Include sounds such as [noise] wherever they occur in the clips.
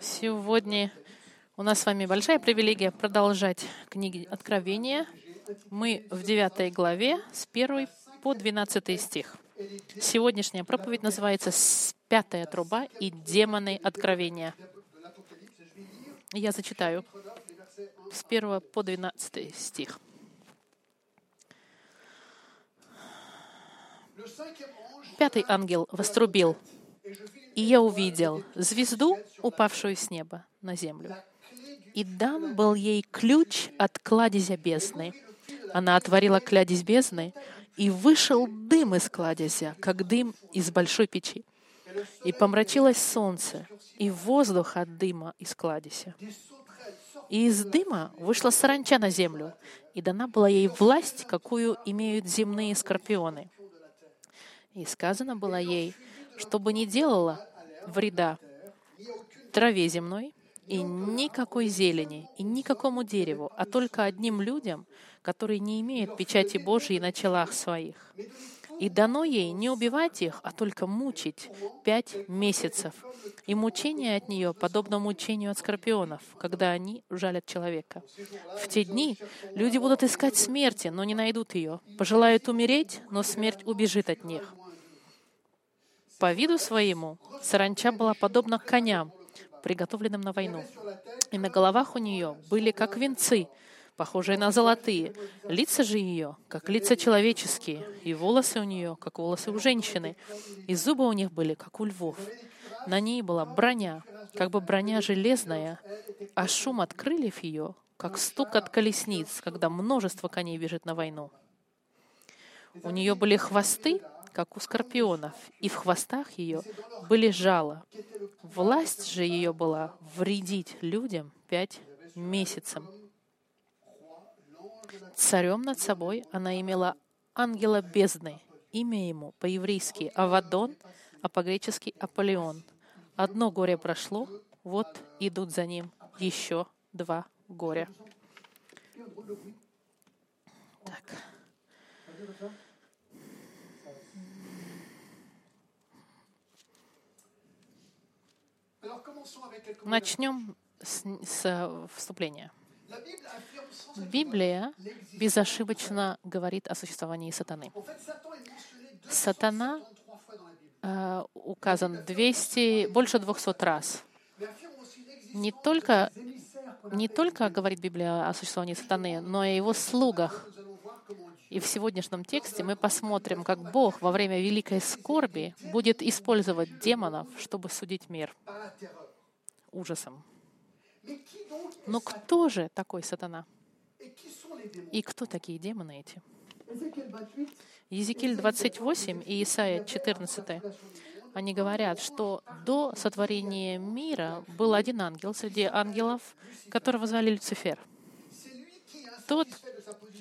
Сегодня у нас с вами большая привилегия продолжать книги Откровения. Мы в 9 главе с 1 по 12 стих. Сегодняшняя проповедь называется «Пятая труба и демоны Откровения». Я зачитаю с 1 по 12 стих. Пятый ангел вострубил, и я увидел звезду, упавшую с неба на землю. И дан был ей ключ от кладезя бездны. Она отворила кладезь бездны, и вышел дым из кладезя, как дым из большой печи. И помрачилось солнце, и воздух от дыма из кладезя. И из дыма вышла саранча на землю, и дана была ей власть, какую имеют земные скорпионы. И сказано было ей, чтобы не делала вреда траве земной, и никакой зелени, и никакому дереву, а только одним людям, которые не имеют печати Божьей на челах своих. И дано ей не убивать их, а только мучить пять месяцев. И мучение от нее подобно мучению от скорпионов, когда они жалят человека. В те дни люди будут искать смерти, но не найдут ее. Пожелают умереть, но смерть убежит от них. По виду своему саранча была подобна коням, приготовленным на войну. И на головах у нее были как венцы, похожие на золотые. Лица же ее, как лица человеческие, и волосы у нее, как волосы у женщины, и зубы у них были, как у львов. На ней была броня, как бы броня железная, а шум от крыльев ее, как стук от колесниц, когда множество коней бежит на войну. У нее были хвосты, как у скорпионов, и в хвостах ее были жало. Власть же ее была вредить людям пять месяцев. Царем над собой она имела ангела бездны. Имя ему по-еврейски Авадон, а по-гречески Аполеон. Одно горе прошло, вот идут за ним еще два горя. Так. Начнем с, с вступления. Библия безошибочно говорит о существовании сатаны. Сатана э, указан 200, больше 200 раз. Не только, не только говорит Библия о существовании сатаны, но и о его слугах. И в сегодняшнем тексте мы посмотрим, как Бог во время великой скорби будет использовать демонов, чтобы судить мир ужасом. Но кто же такой сатана? И кто такие демоны эти? Езекииль 28 и Исаия 14, они говорят, что до сотворения мира был один ангел среди ангелов, которого звали Люцифер. Тот,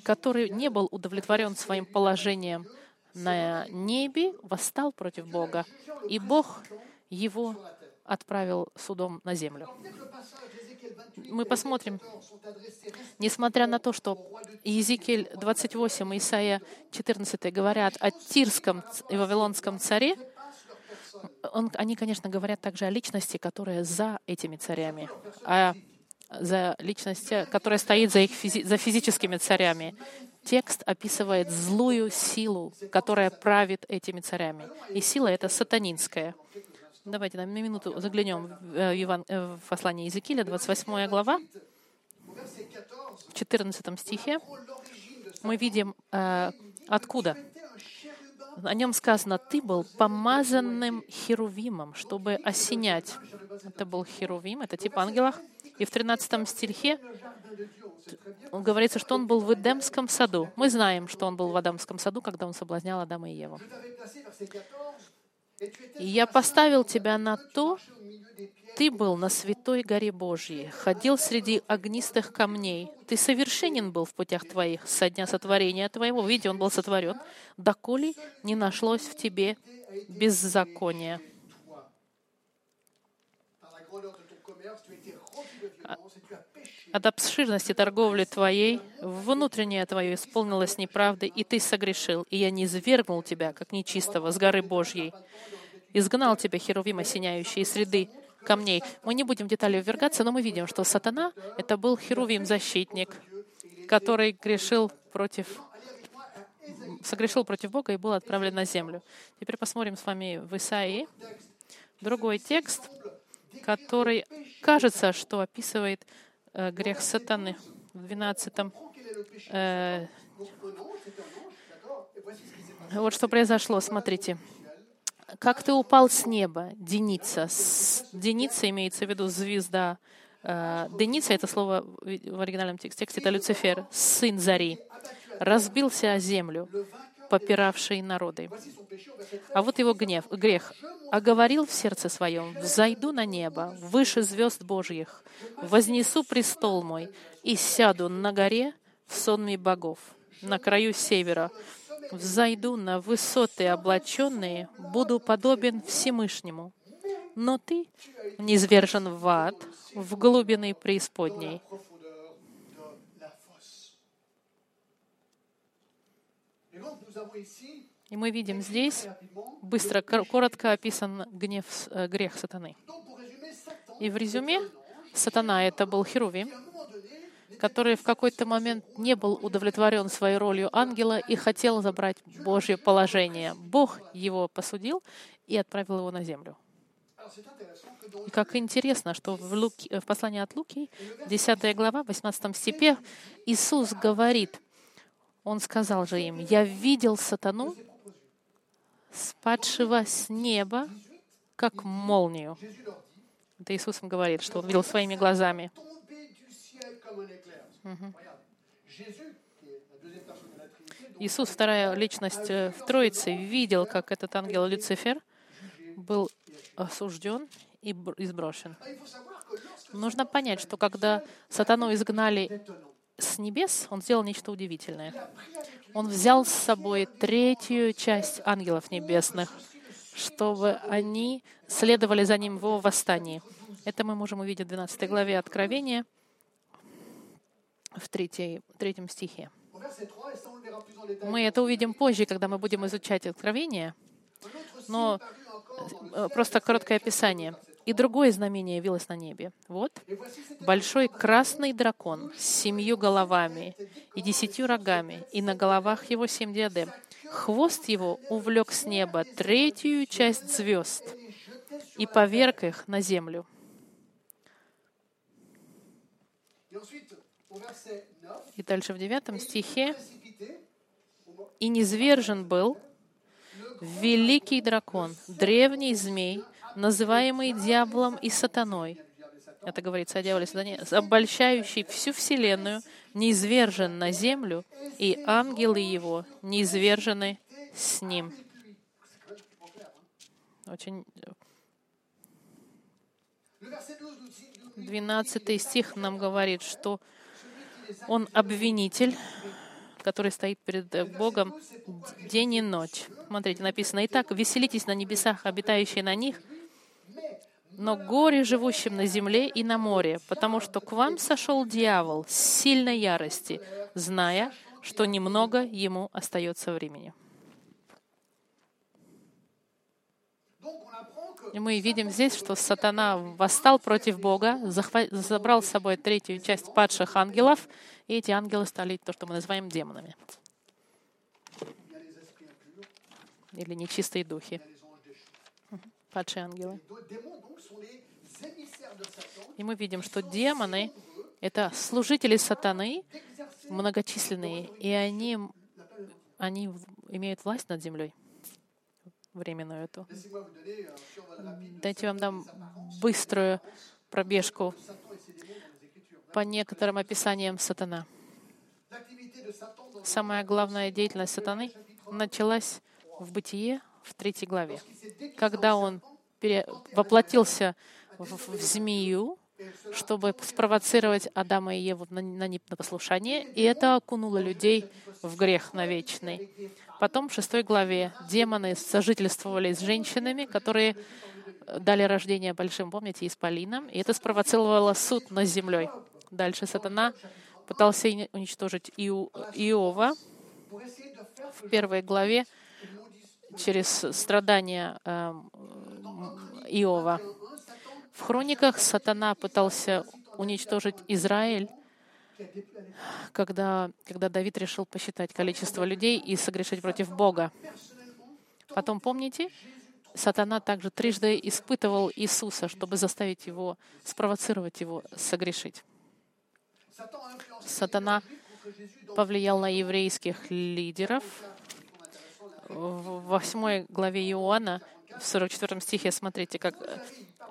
который не был удовлетворен своим положением на небе, восстал против Бога, и Бог его отправил судом на землю. Мы посмотрим, несмотря на то, что Иезекииль 28 и Исаия 14 говорят о Тирском и Вавилонском царе, он, они, конечно, говорят также о личности, которая за этими царями, а за личность, которая стоит за, их физи- за физическими царями. Текст описывает злую силу, которая правит этими царями. И сила эта сатанинская. Давайте на минуту заглянем в, э, Иван, э, в послание Иезекииля, 28 глава, в 14 стихе. Мы видим, э, откуда. О нем сказано, ты был помазанным херувимом, чтобы осенять. Это был херувим, это тип ангелов. И в 13 стихе говорится, что он был в Эдемском саду. Мы знаем, что он был в Адамском саду, когда он соблазнял Адама и Еву. И я поставил тебя на то, ты был на святой горе Божьей, ходил среди огнистых камней. Ты совершенен был в путях твоих со дня сотворения твоего. Видите, он был сотворен. Доколе не нашлось в тебе беззакония. От обширности торговли твоей внутреннее твое исполнилось неправды, и ты согрешил, и я не извергнул тебя, как нечистого, с горы Божьей. Изгнал тебя, Херувим, осеняющий, из среды камней. Мы не будем в детали ввергаться, но мы видим, что сатана — это был херувим-защитник, который грешил против согрешил против Бога и был отправлен на землю. Теперь посмотрим с вами в Исаии другой текст, который кажется, что описывает э, грех сатаны в 12 э, вот что произошло, смотрите. Как ты упал с неба, Деница. Деница имеется в виду звезда. Э, Деница — это слово в оригинальном тексте, это Люцифер, сын Зари. Разбился о землю, попиравший народы. А вот его гнев, грех. «Оговорил в сердце своем, взойду на небо, выше звезд Божьих, вознесу престол мой и сяду на горе в сонме богов, на краю севера, взойду на высоты облаченные, буду подобен Всемышнему. Но ты низвержен в ад, в глубины преисподней. И мы видим здесь, быстро, коротко описан гнев, э, грех сатаны. И в резюме, сатана — это был Херувим, который в какой-то момент не был удовлетворен своей ролью ангела и хотел забрать Божье положение. Бог его посудил и отправил его на землю. И как интересно, что в, Луки, в послании от Луки, 10 глава, 18 степе, Иисус говорит, Он сказал же им, «Я видел сатану, спадшего с неба, как молнию». Это Иисус им говорит, что Он видел своими глазами. Иисус, вторая личность э, в Троице, видел, как этот ангел Люцифер был осужден и изброшен. Нужно понять, что когда сатану изгнали с небес, он сделал нечто удивительное. Он взял с собой третью часть ангелов небесных, чтобы они следовали за ним в его восстании. Это мы можем увидеть в 12 главе Откровения, в третьей, третьем стихе. Мы это увидим позже, когда мы будем изучать Откровение, но э, просто короткое описание. И другое знамение явилось на небе. Вот большой красный дракон с семью головами и десятью рогами, и на головах его семь диадем. Хвост его увлек с неба третью часть звезд и поверг их на землю. И дальше в девятом стихе «И низвержен был великий дракон, древний змей, называемый дьяволом и сатаной». Это говорится о дьяволе сатане, обольщающий всю вселенную, низвержен на землю, и ангелы его низвержены с ним. Очень 12 стих нам говорит, что он обвинитель, который стоит перед э, Богом день и ночь. Смотрите, написано, «Итак, веселитесь на небесах, обитающие на них, но горе живущим на земле и на море, потому что к вам сошел дьявол с сильной ярости, зная, что немного ему остается времени». Мы видим здесь, что сатана восстал против Бога, забрал с собой третью часть падших ангелов, и эти ангелы стали то, что мы называем демонами. Или нечистые духи. Падшие ангелы. И мы видим, что демоны — это служители сатаны, многочисленные, и они, они имеют власть над землей временную эту. Дайте вам дам быструю пробежку по некоторым описаниям сатана. Самая главная деятельность сатаны началась в Бытие в третьей главе, когда он воплотился в, в змею, чтобы спровоцировать Адама и Еву на, на непослушание, и это окунуло людей в грех на вечный. Потом в шестой главе демоны сожительствовали с женщинами, которые э, дали рождение большим, помните, исполинам, и это спровоцировало суд над землей. Дальше сатана пытался уничтожить Иу, Иова в первой главе через страдания э, Иова. В хрониках сатана пытался уничтожить Израиль, когда, когда Давид решил посчитать количество людей и согрешить против Бога. Потом, помните, сатана также трижды испытывал Иисуса, чтобы заставить его, спровоцировать его согрешить. Сатана повлиял на еврейских лидеров. В 8 главе Иоанна, в 44 стихе, смотрите, как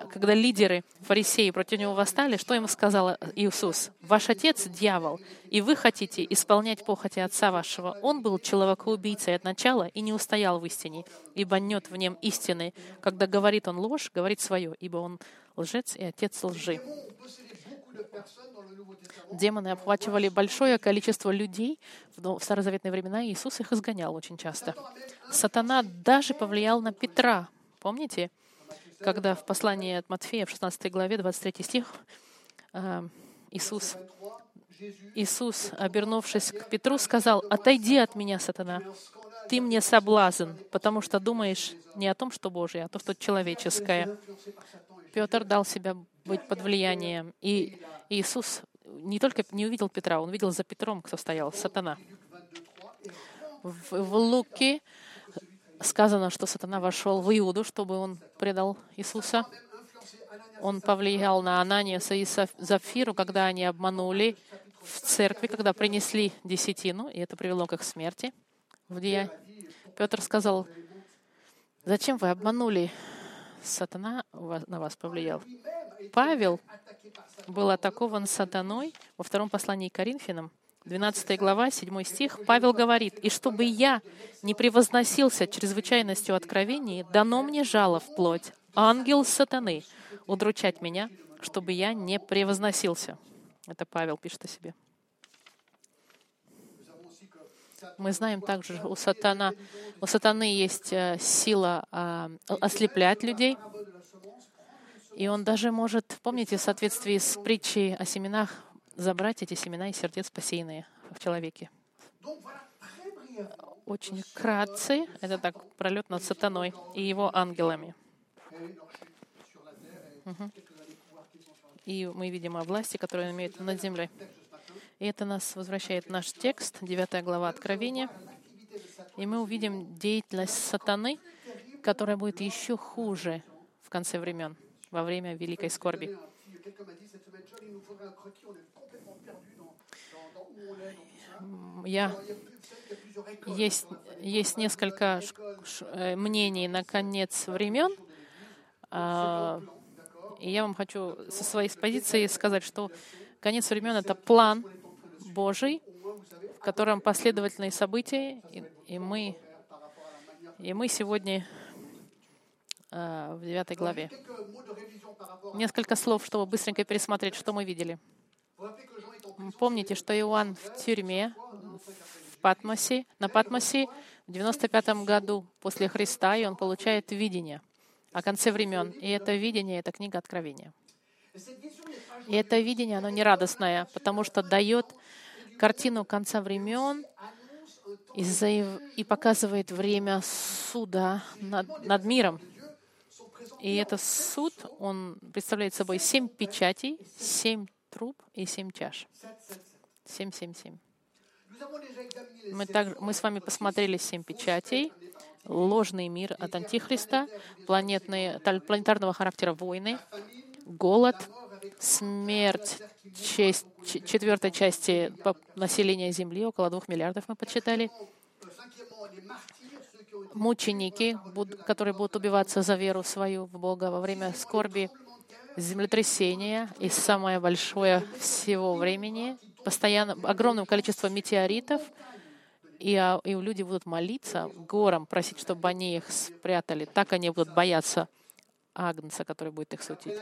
когда лидеры фарисеи против него восстали, что ему сказал Иисус? «Ваш отец — дьявол, и вы хотите исполнять похоти отца вашего. Он был человекоубийцей от начала и не устоял в истине, ибо нет в нем истины. Когда говорит он ложь, говорит свое, ибо он лжец и отец лжи». Демоны обхватывали большое количество людей в старозаветные времена, и Иисус их изгонял очень часто. Сатана даже повлиял на Петра. Помните? Когда в послании от Матфея, в 16 главе, 23 стих, э, Иисус, Иисус, обернувшись к Петру, сказал, «Отойди от меня, сатана, ты мне соблазн, потому что думаешь не о том, что Божье, а то, что человеческое». Петр дал себя быть под влиянием, и Иисус не только не увидел Петра, он видел за Петром, кто стоял, сатана. В, в Луке сказано, что сатана вошел в Иуду, чтобы он предал Иисуса. Он повлиял на Ананиаса и Зафиру, когда они обманули в церкви, когда принесли десятину, и это привело к их смерти. Петр сказал, зачем вы обманули? Сатана на вас повлиял. Павел был атакован сатаной во втором послании к Коринфянам, 12 глава, 7 стих, Павел говорит, «И чтобы я не превозносился чрезвычайностью откровений, дано мне жало в плоть, ангел сатаны, удручать меня, чтобы я не превозносился». Это Павел пишет о себе. Мы знаем также, у, сатана, у сатаны есть э, сила а, ослеплять людей, и он даже может, помните, в соответствии с притчей о семенах, забрать эти семена из сердец посеянные в человеке. Очень кратце, это так пролет над сатаной и его ангелами. Угу. И мы видим о власти, которую он имеет над землей. И это нас возвращает наш текст, 9 глава Откровения. И мы увидим деятельность сатаны, которая будет еще хуже в конце времен, во время великой скорби. Я есть, есть несколько э, мнений на конец времен. А, и я вам хочу со своей позиции сказать, что конец времен — это план Божий, в котором последовательные события, и, и мы, и мы сегодня а, в девятой главе. Несколько слов, чтобы быстренько пересмотреть, что мы видели. Помните, что Иоанн в тюрьме в Патмосе, на Патмосе в 95 году после Христа, и он получает видение о конце времен. И это видение — это книга Откровения. И это видение, оно не радостное, потому что дает картину конца времен и, и показывает время суда над, над миром. И этот суд, он представляет собой семь печатей, семь труб и семь чаш. Семь, семь, семь. Мы, так, мы с вами посмотрели семь печатей, ложный мир от Антихриста, планетные, планетарного характера войны, голод, смерть честь, четвертой части населения Земли, около двух миллиардов мы подсчитали, мученики, которые будут убиваться за веру свою в Бога во время скорби, землетрясение и самое большое всего времени, постоянно огромным количеством метеоритов, и, а, и люди будут молиться горам, просить, чтобы они их спрятали. Так они будут бояться Агнца, который будет их судить.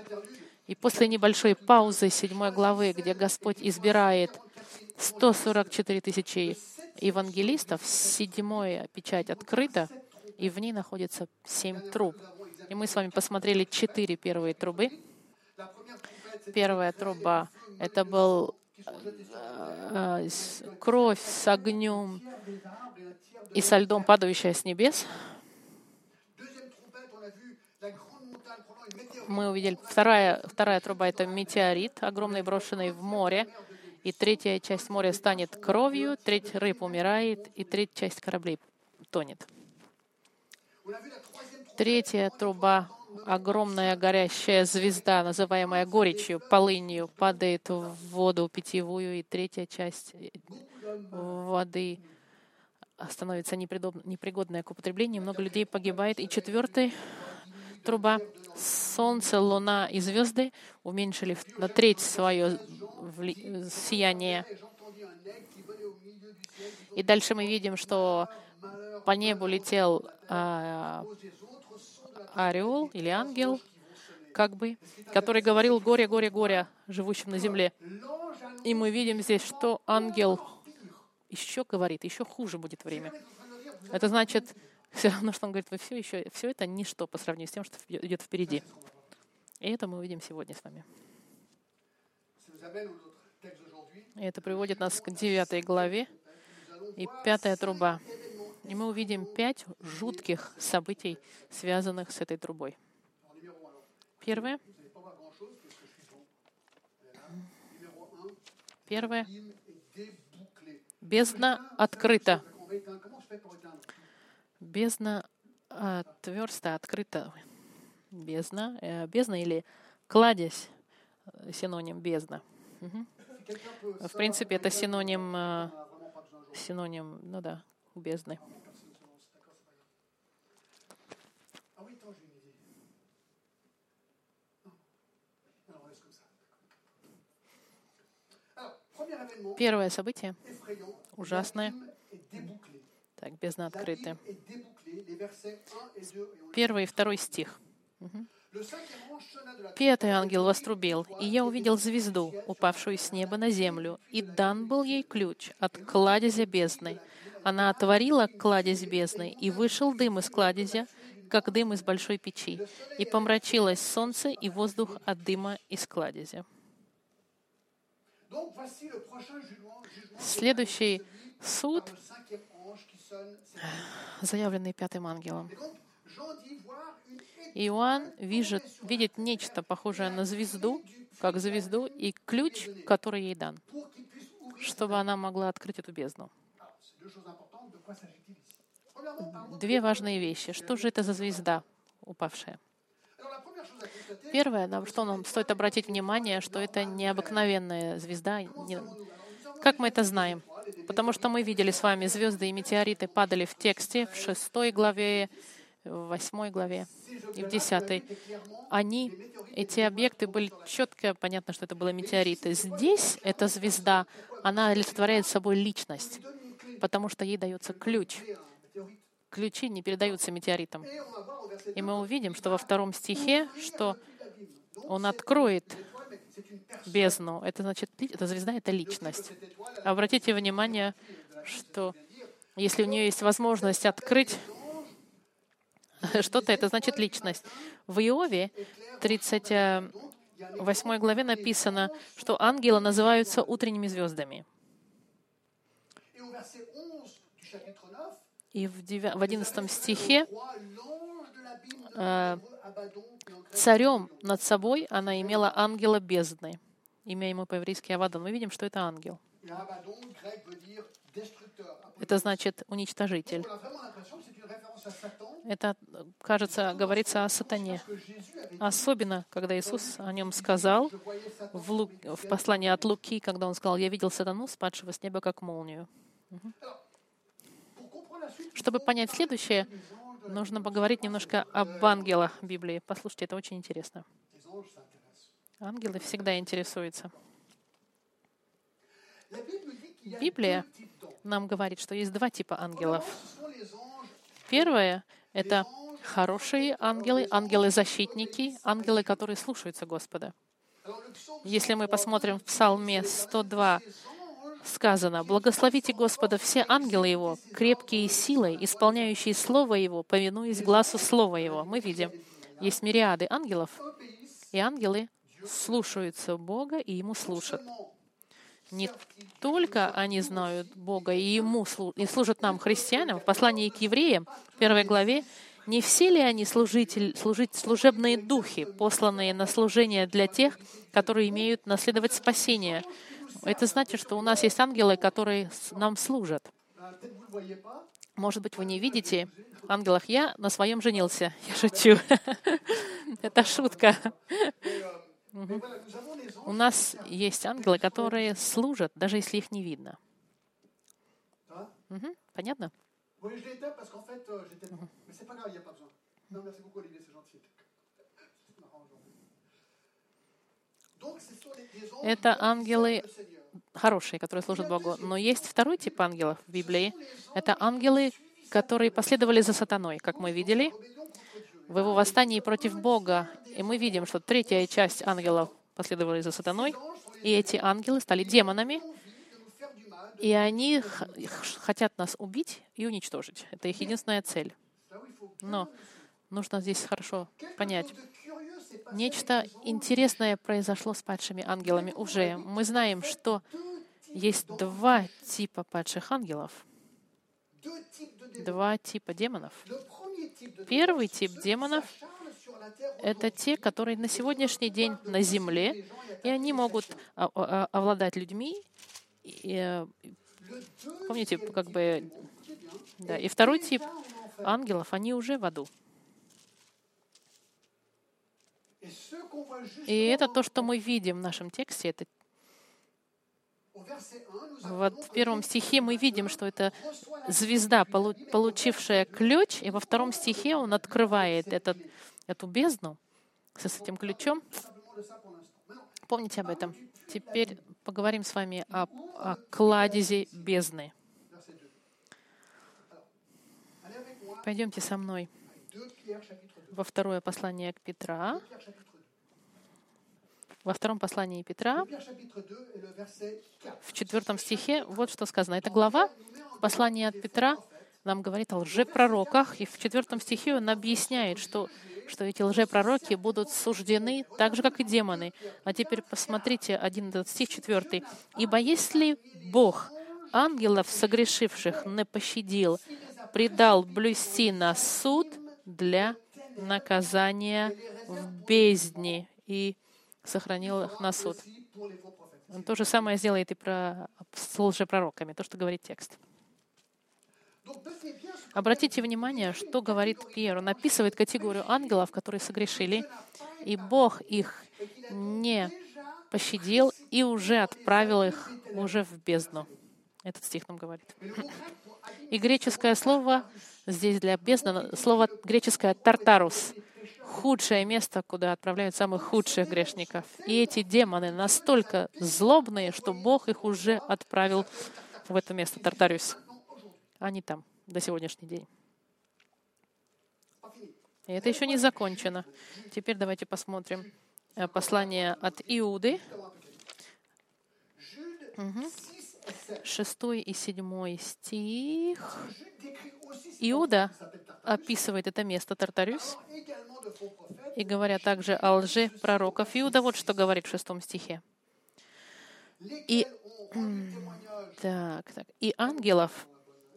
И после небольшой паузы седьмой главы, где Господь избирает 144 тысячи евангелистов, седьмая печать открыта, и в ней находится семь труб. И мы с вами посмотрели четыре первые трубы. Первая труба — это был э, кровь с огнем и со льдом, падающая с небес. мы увидели, вторая, вторая труба — это метеорит, огромный, брошенный в море, и третья часть моря станет кровью, треть рыб умирает, и третья часть кораблей тонет. Третья труба, огромная горящая звезда, называемая горечью, полынью, падает в воду питьевую, и третья часть воды становится непригодной к употреблению, много людей погибает. И четвертая труба, солнце, луна и звезды уменьшили на треть свое сияние. И дальше мы видим, что по небу летел а, орел или ангел, как бы, который говорил «горе, горе, горе» живущим на земле. И мы видим здесь, что ангел еще говорит, еще хуже будет время. Это значит, все равно, что он говорит, вы все еще, все это ничто по сравнению с тем, что идет впереди. И это мы увидим сегодня с вами. И это приводит нас к девятой главе и пятая труба. И мы увидим пять жутких событий, связанных с этой трубой. Первое. Первое. Бездна открыта. Бездна твердо открыта. Бездна. Э, бездна или кладезь, э, синоним бездна. Угу. В принципе, это синоним, э, синоним, ну да, бездны. Первое событие ужасное. Так, бездна открыты. Первый и второй стих. Пятый ангел вострубил, и я увидел звезду, упавшую с неба на землю, и дан был ей ключ от кладезя бездны. Она отворила кладезь бездны, и вышел дым из кладезя, как дым из большой печи, и помрачилось солнце и воздух от дыма из кладезя. Следующий суд, заявленный пятым ангелом. Иоанн видит, видит нечто похожее на звезду, как звезду, и ключ, который ей дан, чтобы она могла открыть эту бездну. Две важные вещи. Что же это за звезда упавшая? Первое, на что нам стоит обратить внимание, что это необыкновенная звезда. Как мы это знаем? Потому что мы видели с вами звезды и метеориты падали в тексте в шестой главе, в восьмой главе и в десятой. Они, эти объекты были четко понятно, что это были метеориты. Здесь эта звезда, она олицетворяет собой личность, потому что ей дается ключ. Ключи не передаются метеоритам. И мы увидим, что во втором стихе, что он откроет бездну. Это значит, эта звезда — это личность. Обратите внимание, что если у нее есть возможность открыть [laughs] что-то, это значит личность. В Иове 38 главе написано, что ангелы называются утренними звездами. И в 11 стихе э, царем над собой она имела ангела бездны. Имя ему по-еврейски Авадон. Мы видим, что это ангел. Это значит уничтожитель. Это, кажется, говорится о сатане. Особенно, когда Иисус о нем сказал в, Лу... в послании от Луки, когда он сказал, «Я видел сатану, спадшего с неба, как молнию». Чтобы понять следующее, нужно поговорить немножко об ангелах Библии. Послушайте, это очень интересно. Ангелы всегда интересуются. Библия нам говорит, что есть два типа ангелов. Первое — это хорошие ангелы, ангелы-защитники, ангелы, которые слушаются Господа. Если мы посмотрим в Псалме 102, сказано, «Благословите Господа все ангелы Его, крепкие силой, исполняющие Слово Его, повинуясь глазу Слова Его». Мы видим, есть мириады ангелов, и ангелы слушаются Бога и Ему служат. Не только они знают Бога и Ему и служат нам, христианам, в послании к евреям, первой главе, Не все ли они служитель, служить, служебные духи, посланные на служение для тех, которые имеют наследовать спасение? Это значит, что у нас есть ангелы, которые нам служат. Может быть, вы не видите ангелов. Я на своем женился. [laughs] Я шучу. [laughs] Это шутка. У нас есть ангелы, которые служат, даже если их не видно. Угу. Понятно? Это ангелы хорошие, которые служат Богу. Но есть второй тип ангелов в Библии. Это ангелы, которые последовали за сатаной, как мы видели в его восстании против Бога. И мы видим, что третья часть ангелов последовали за сатаной, и эти ангелы стали демонами, и они хотят нас убить и уничтожить. Это их единственная цель. Но нужно здесь хорошо понять. Нечто интересное произошло с падшими ангелами уже. Мы знаем, что есть два типа падших ангелов, два типа демонов. Первый тип демонов — это те, которые на сегодняшний день на земле, и они могут овладать людьми. И, э, помните, как бы... Да. И второй тип ангелов, они уже в аду. И это то, что мы видим в нашем тексте, это вот в первом стихе мы видим, что это звезда, получившая ключ, и во втором стихе он открывает этот, эту бездну с этим ключом. Помните об этом. Теперь поговорим с вами о, о кладезе бездны. Пойдемте со мной во второе послание к Петра, во втором послании Петра, в четвертом стихе, вот что сказано. Эта глава, послание от Петра, нам говорит о лжепророках, и в четвертом стихе он объясняет, что, что эти лжепророки будут суждены так же, как и демоны. А теперь посмотрите, 11 стих 4. «Ибо если Бог ангелов, согрешивших, не пощадил, предал блюсти на суд для наказания в бездне и сохранил их на суд. Он то же самое сделает и про, с лжепророками, то, что говорит текст. Обратите внимание, что говорит Пьер. Он описывает категорию ангелов, которые согрешили, и Бог их не пощадил и уже отправил их уже в бездну. Этот стих нам говорит. И греческое слово здесь для бездны, слово греческое «тартарус», худшее место, куда отправляют самых худших грешников. И эти демоны настолько злобные, что Бог их уже отправил в это место, Тартариус. Они там до сегодняшний день. И это еще не закончено. Теперь давайте посмотрим э, послание от Иуды. Угу. Шестой и седьмой стих. Иуда описывает это место Тартариус и говоря также о лже пророков. Иуда вот что говорит в шестом стихе. И, так, так, и ангелов,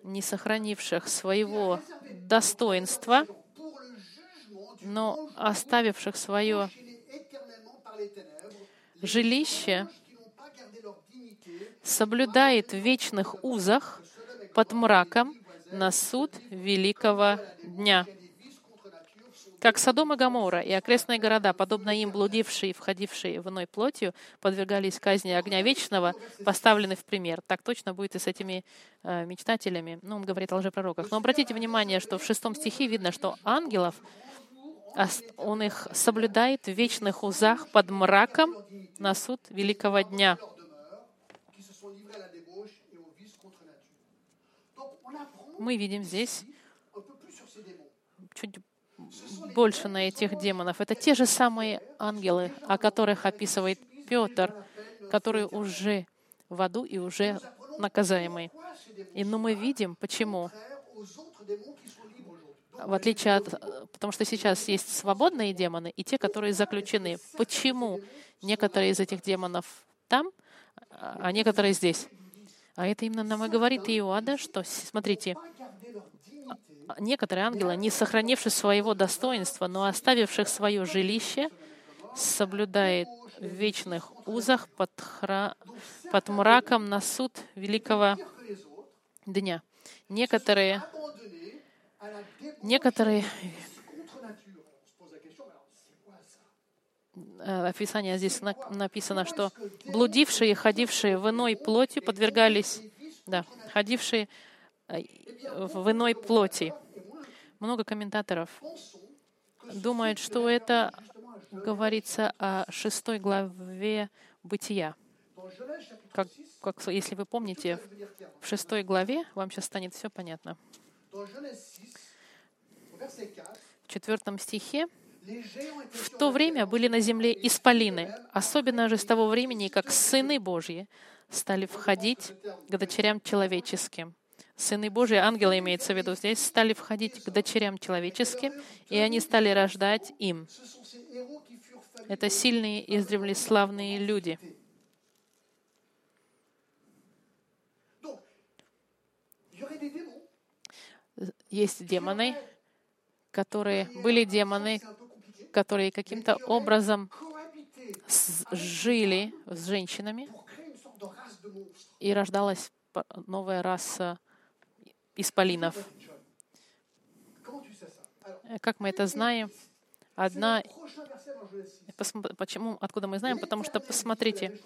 не сохранивших своего достоинства, но оставивших свое жилище, соблюдает в вечных узах под мраком на суд великого дня. Как Содом и Гамора и окрестные города, подобно им блудившие и входившие в иной плотью, подвергались казни огня вечного, поставлены в пример. Так точно будет и с этими э, мечтателями. Ну, он говорит о лжепророках. Но обратите внимание, что в шестом стихе видно, что ангелов он их соблюдает в вечных узах под мраком на суд великого дня. Мы видим здесь чуть больше на этих демонов. Это те же самые ангелы, о которых описывает Петр, которые уже в аду и уже наказаемые. И но ну, мы видим, почему. В отличие от... Потому что сейчас есть свободные демоны и те, которые заключены. Почему некоторые из этих демонов там, а некоторые здесь? А это именно нам и говорит Иоада, что, смотрите, а, некоторые ангелы, не сохранившие своего достоинства, но оставивших свое жилище, соблюдает в вечных узах под, хра... под мраком на суд великого дня. Некоторые, некоторые описание здесь написано, что блудившие, ходившие в иной плотью, подвергались, да, ходившие э, в иной плоти. Много комментаторов думают, что это говорится о шестой главе Бытия. Как, как, если вы помните, в шестой главе вам сейчас станет все понятно. В четвертом стихе в то время были на земле исполины, особенно же с того времени, как сыны Божьи стали входить к дочерям человеческим. Сыны Божьи, ангелы имеется в виду здесь, стали входить к дочерям человеческим, и они стали рождать им. Это сильные, издревле славные люди. Есть демоны, которые были демоны, которые каким-то образом жили с женщинами, и рождалась новая раса исполинов. Как мы это знаем? Одна... Почему? Откуда мы знаем? Потому что, посмотрите,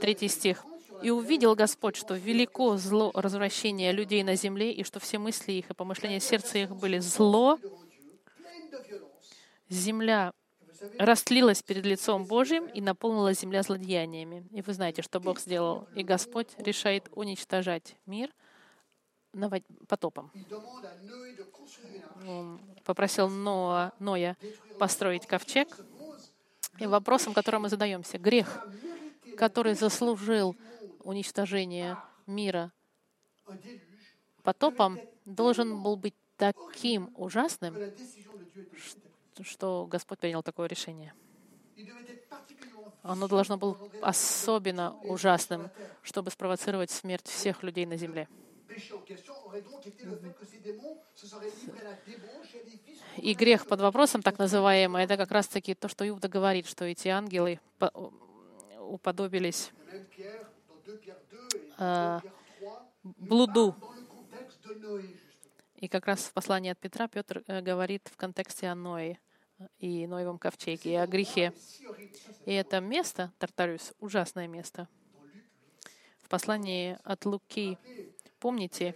третий стих. «И увидел Господь, что велико зло развращения людей на земле, и что все мысли их и помышления сердца их были зло. Земля растлилась перед лицом Божьим и наполнила земля злодеяниями. И вы знаете, что Бог сделал. И Господь решает уничтожать мир потопом. Он попросил Ноа, Ноя построить ковчег. И вопросом, которым мы задаемся, грех, который заслужил уничтожение мира потопом, должен был быть таким ужасным, что Господь принял такое решение. Оно должно было особенно ужасным, чтобы спровоцировать смерть всех людей на земле. И грех под вопросом, так называемый, это как раз-таки то, что Иуда говорит, что эти ангелы уподобились э, блуду. И как раз в послании от Петра Петр э, говорит в контексте о Ное и Ноевом ковчеге, и о грехе. И это место, Тартариус, ужасное место. В послании от Луки, помните,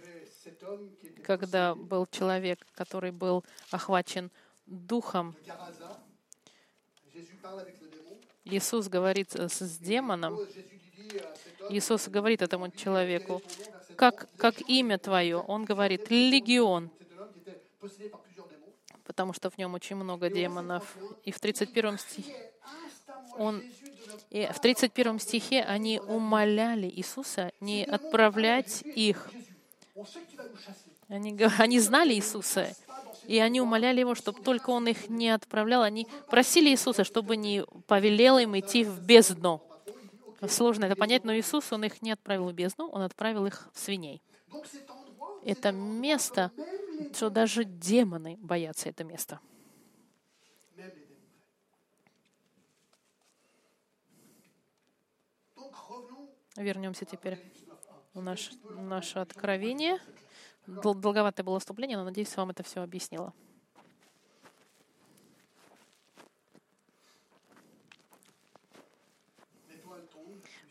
когда был человек, который был охвачен духом, Иисус говорит с демоном, Иисус говорит этому человеку, как, как имя твое? Он говорит, легион, потому что в нем очень много демонов. И в 31 стихе он, и в 31 стихе они умоляли Иисуса не отправлять их. Они, они знали Иисуса, и они умоляли Его, чтобы только Он их не отправлял. Они просили Иисуса, чтобы не повелел им идти в бездну. Сложно это понять, но Иисус, Он их не отправил в бездну, Он отправил их в свиней. Это место, что даже демоны боятся это место. Вернемся теперь в наш, наше откровение. Долговатое было вступление, но надеюсь, вам это все объяснило.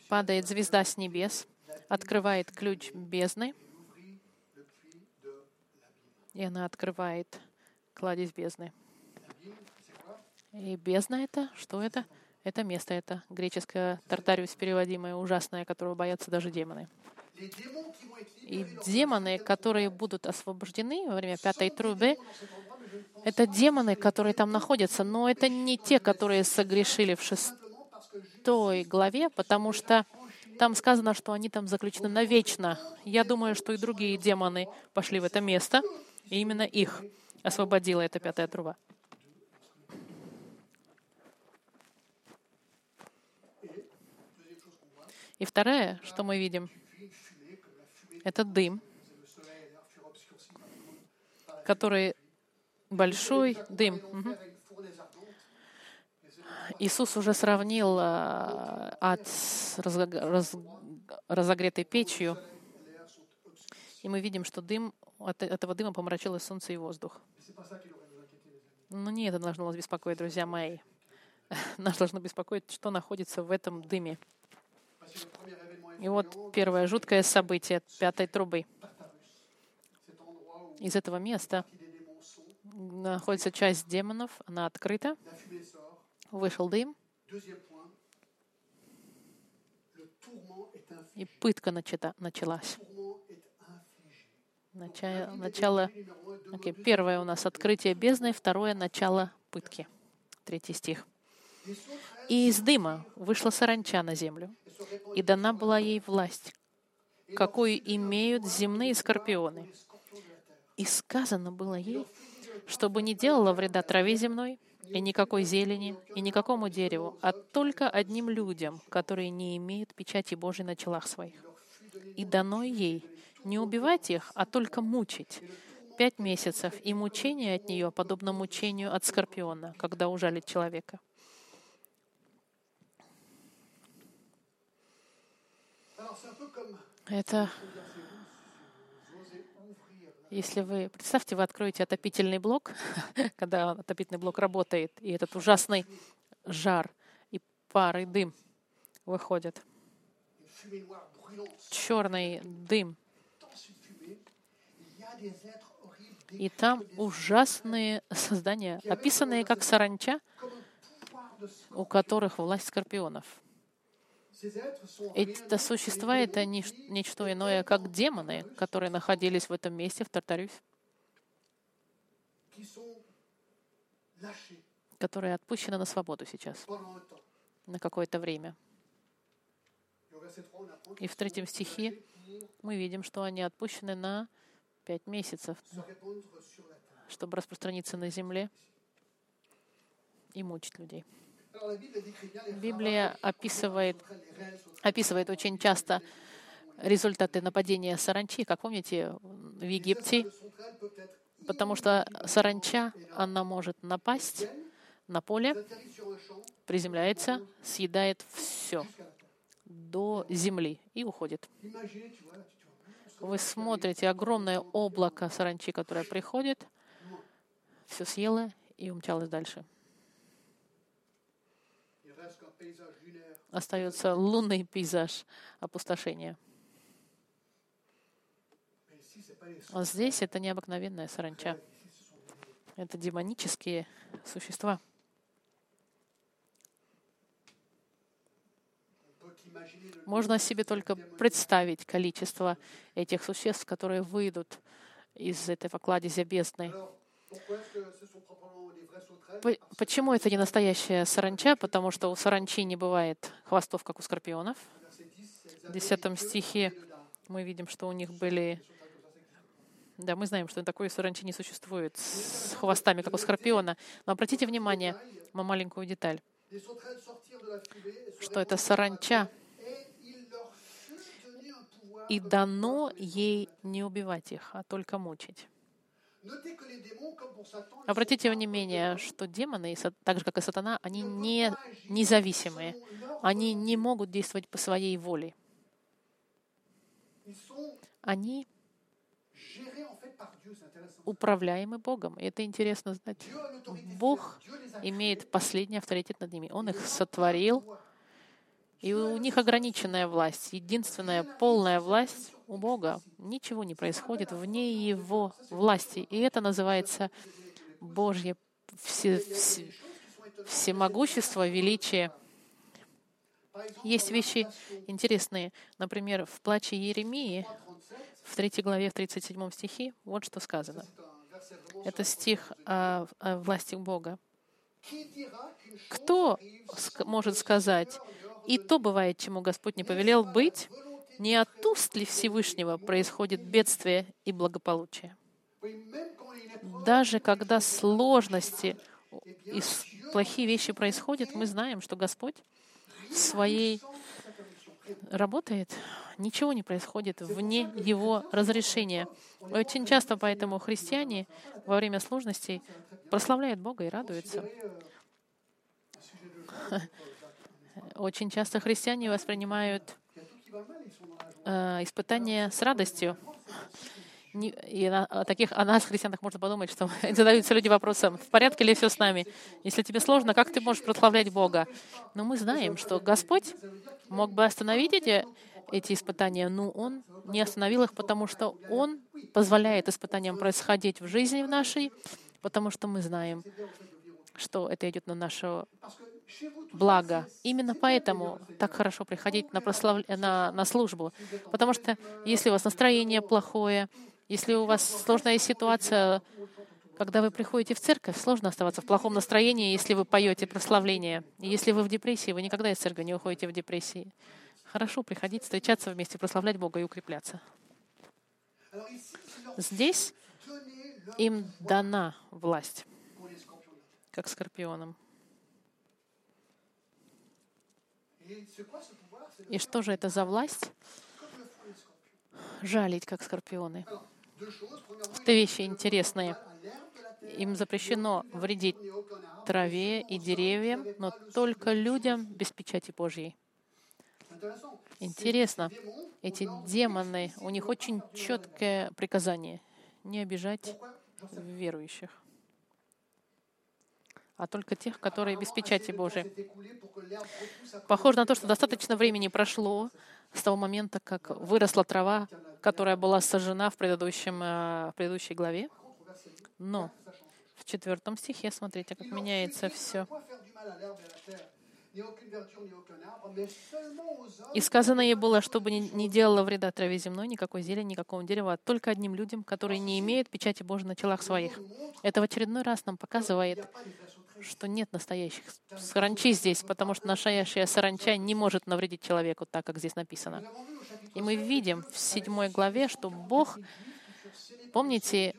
Падает звезда с небес, открывает ключ бездны, и она открывает кладезь бездны. И бездна это, что это? Это место, это греческое тартариус переводимое, ужасное, которого боятся даже демоны. И демоны, которые будут освобождены во время пятой трубы, это демоны, которые там находятся, но это не те, которые согрешили в шестой главе, потому что там сказано, что они там заключены навечно. Я думаю, что и другие демоны пошли в это место, и именно их освободила эта пятая труба. И второе, что мы видим, это дым, который большой дым. Мгм. Иисус уже сравнил а, ад с разог- раз- разогретой печью, и мы видим, что дым от этого дыма помрачило солнце и воздух. Но не это должно нас беспокоить, друзья мои. [laughs] Нас должно беспокоить, что находится в этом дыме. И вот первое жуткое событие пятой трубы. Из этого места находится часть демонов, она открыта, вышел дым, и пытка начата- началась. Начало, начало окей, первое у нас открытие бездны, второе начало пытки. Третий стих. И из дыма вышла саранча на землю, и дана была ей власть, какую имеют земные скорпионы. И сказано было ей, чтобы не делала вреда траве земной, и никакой зелени, и никакому дереву, а только одним людям, которые не имеют печати Божьей на челах своих. И дано ей не убивать их, а только мучить. Пять месяцев, и мучение от нее подобно мучению от скорпиона, когда ужалит человека. Это если вы, представьте, вы откроете отопительный блок, [laughs] когда отопительный блок работает, и этот ужасный жар и пар, и дым выходят. Черный дым. И там ужасные создания, описанные как саранча, у которых власть скорпионов. Это существа — это не ничто иное, как демоны, которые находились в этом месте, в Тартарюсе, которые отпущены на свободу сейчас, на какое-то время. И в третьем стихе мы видим, что они отпущены на пять месяцев, чтобы распространиться на земле и мучить людей. Библия описывает, описывает очень часто результаты нападения саранчи, как помните, в Египте, потому что саранча, она может напасть на поле, приземляется, съедает все до земли и уходит. Вы смотрите огромное облако саранчи, которое приходит, все съело и умчалось дальше. Остается лунный пейзаж опустошения. А здесь это необыкновенная саранча. Это демонические существа. Можно себе только представить количество этих существ, которые выйдут из этого кладезя бездны. По- Почему это не настоящая саранча? Потому что у саранчи не бывает хвостов, как у скорпионов. В 10 стихе мы видим, что у них были... Да, мы знаем, что такой саранчи не существует с хвостами, как у скорпиона. Но обратите внимание на маленькую деталь, что это саранча, и дано ей не убивать их, а только мучить. Обратите внимание, что демоны, так же как и сатана, они не независимые. Они не могут действовать по своей воле. Они управляемы Богом. И это интересно знать. Бог имеет последний авторитет над ними. Он их сотворил, и у них ограниченная власть. Единственная полная власть у Бога. Ничего не происходит вне Его власти. И это называется Божье все- все- всемогущество, величие. Есть вещи интересные. Например, в плаче Еремии, в 3 главе, в 37 стихе, вот что сказано. Это стих о, о власти Бога. Кто может сказать, и то бывает, чему Господь не повелел быть, не от уст ли Всевышнего происходит бедствие и благополучие? Даже когда сложности и плохие вещи происходят, мы знаем, что Господь своей работает, ничего не происходит вне его разрешения. Очень часто поэтому христиане во время сложностей прославляют Бога и радуются. Очень часто христиане воспринимают э, испытания с радостью. И на, о таких о нас, христианах, можно подумать, что [laughs] задаются люди вопросом, в порядке ли все с нами? Если тебе сложно, как ты можешь прославлять Бога? Но мы знаем, что Господь мог бы остановить эти, эти испытания, но Он не остановил их, потому что Он позволяет испытаниям происходить в жизни в нашей, потому что мы знаем, что это идет на наше благо. Именно поэтому так хорошо приходить на, прослав... на, на службу. Потому что если у вас настроение плохое, если у вас сложная ситуация, когда вы приходите в церковь, сложно оставаться в плохом настроении, если вы поете прославление. И если вы в депрессии, вы никогда из церкви не уходите в депрессии. Хорошо приходить, встречаться вместе, прославлять Бога и укрепляться. Здесь им дана власть, как скорпионам. И что же это за власть? Жалить, как скорпионы. Две вещи интересные. Им запрещено вредить траве и деревьям, но только людям без печати Божьей. Интересно, эти демоны, у них очень четкое приказание не обижать верующих а только тех, которые без печати Божией. Похоже на то, что достаточно времени прошло с того момента, как выросла трава, которая была сожжена в, предыдущем, э, в предыдущей главе. Но в четвертом стихе, смотрите, как меняется все. И сказано ей было, чтобы не делала вреда траве земной, никакой зелени, никакого дерева, а только одним людям, которые не имеют печати Божьей на телах своих. Это в очередной раз нам показывает, что нет настоящих саранчи здесь, потому что настоящая саранча не может навредить человеку так, как здесь написано. И мы видим в седьмой главе, что Бог, помните,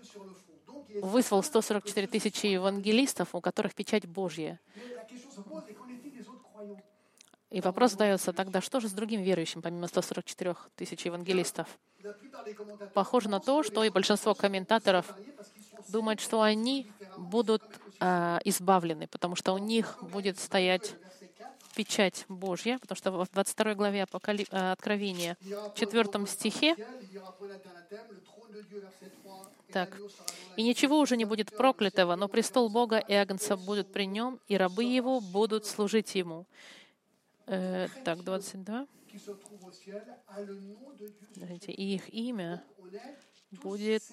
вызвал 144 тысячи евангелистов, у которых печать Божья. И вопрос задается тогда, что же с другим верующим, помимо 144 тысяч евангелистов? Похоже на то, что и большинство комментаторов думают, что они будут э, избавлены, потому что у них будет стоять печать Божья, потому что в 22 главе Апокалип... Э, Откровения, в 4 стихе, так, «И ничего уже не будет проклятого, но престол Бога и Агнца будут при нем, и рабы его будут служить ему». Э, так, 22. И их имя будет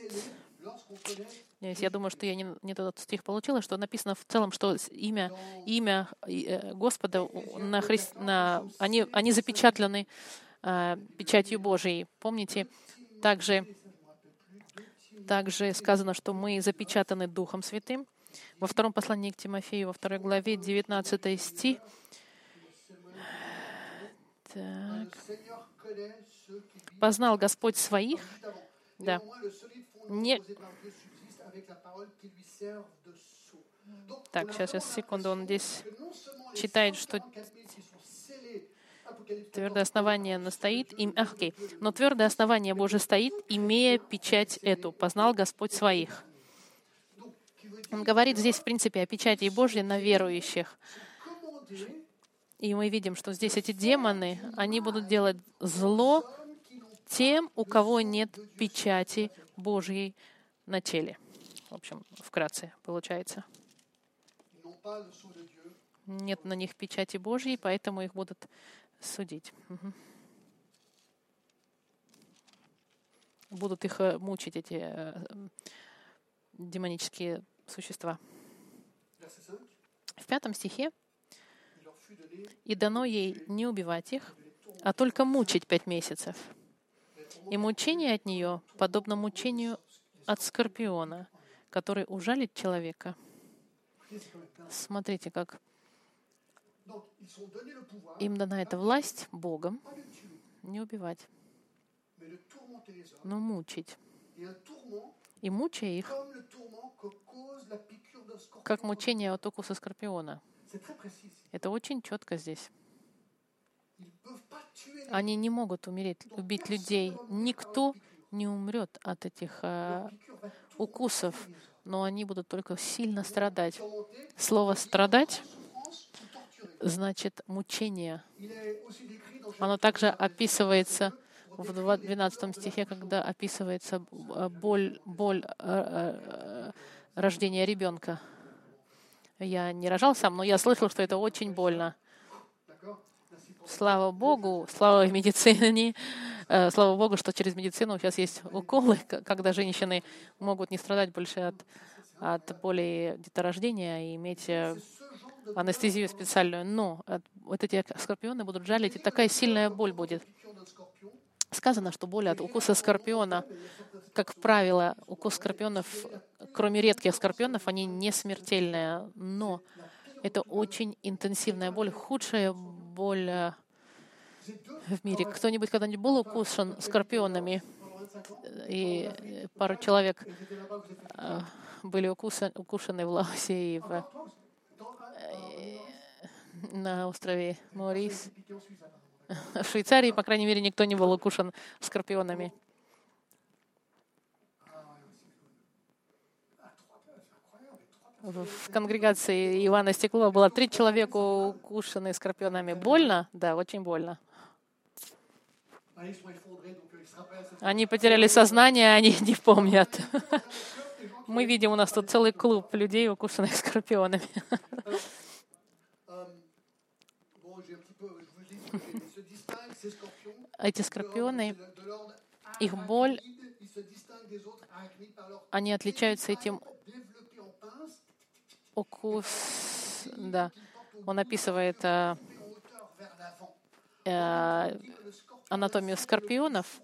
я думаю, что я не, не тот стих получила, что написано в целом, что имя, имя э, Господа на Христ, на, они, они запечатлены э, печатью Божией. Помните, также, также сказано, что мы запечатаны Духом Святым. Во втором послании к Тимофею, во второй главе, 19 стих. Так. «Познал Господь своих». Да не... Так, сейчас, сейчас, секунду. Он здесь читает, что твердое основание настоит, им, ах, окей. но твердое основание Божие стоит, имея печать эту, познал Господь своих. Он говорит здесь, в принципе, о печати Божьей на верующих. И мы видим, что здесь эти демоны, они будут делать зло тем, у кого нет печати Божьей на теле. В общем, вкратце получается. Нет на них печати Божьей, поэтому их будут судить. Будут их э, мучить, эти э, демонические существа. В пятом стихе «И дано ей не убивать их, а только мучить пять месяцев, и мучение от нее подобно мучению от скорпиона, который ужалит человека. Смотрите, как им дана эта власть Богом не убивать, но мучить. И мучая их, как мучение от укуса скорпиона. Это очень четко здесь. Они не могут умереть, убить людей. Никто не умрет от этих э, укусов, но они будут только сильно страдать. Слово «страдать» значит мучение. Оно также описывается в 12 стихе, когда описывается боль, боль э, рождения ребенка. Я не рожал сам, но я слышал, что это очень больно. Слава Богу, слава медицине, э, слава Богу, что через медицину сейчас есть уколы, когда женщины могут не страдать больше от, от боли деторождения и иметь э, анестезию специальную. Но вот эти скорпионы будут жалить, и такая сильная боль будет. Сказано, что боль от укуса скорпиона, как правило, укус скорпионов, кроме редких скорпионов, они не смертельные, но это очень интенсивная боль, худшая боль э, в мире. Кто-нибудь когда-нибудь был укушен скорпионами? И пару человек э, были укушены, укушены в Лаосе и в, э, на острове Морис. [laughs] В Швейцарии, по крайней мере, никто не был укушен скорпионами. В конгрегации Ивана Стеклова было три человека укушены скорпионами. Больно? Да, очень больно. Они потеряли сознание, они [laughs] не помнят. [laughs] Мы видим, у нас тут целый клуб людей, укушенных скорпионами. [laughs] Эти скорпионы, их боль, они отличаются этим укус, да, он описывает э, э, анатомию скорпионов.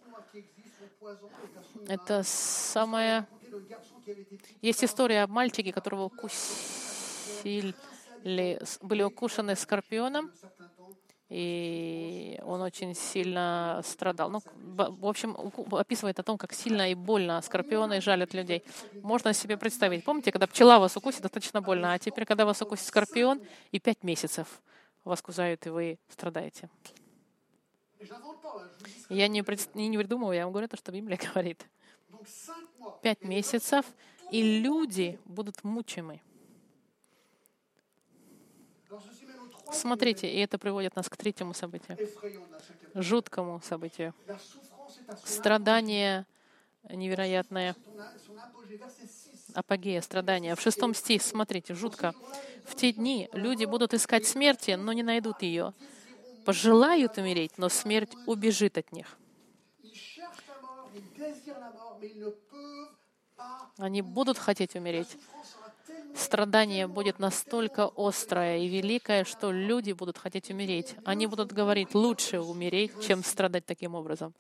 Это самое... Есть история о мальчике, которого укусили, были укушены скорпионом, и он очень сильно страдал. Ну, в общем, описывает о том, как сильно и больно скорпионы жалят людей. Можно себе представить. Помните, когда пчела вас укусит, достаточно больно, а теперь, когда вас укусит скорпион, и пять месяцев вас кусают, и вы страдаете. Я не, пред... не придумываю, я вам говорю то, что Библия говорит. Пять месяцев, и люди будут мучимы. Смотрите, и это приводит нас к третьему событию, жуткому событию. Страдание невероятное, апогея, страдания. В шестом стихе, смотрите, жутко. В те дни люди будут искать смерти, но не найдут ее. Пожелают умереть, но смерть убежит от них. Они будут хотеть умереть, страдание будет настолько острое и великое, что люди будут хотеть умереть. Они будут говорить, лучше умереть, чем страдать таким образом.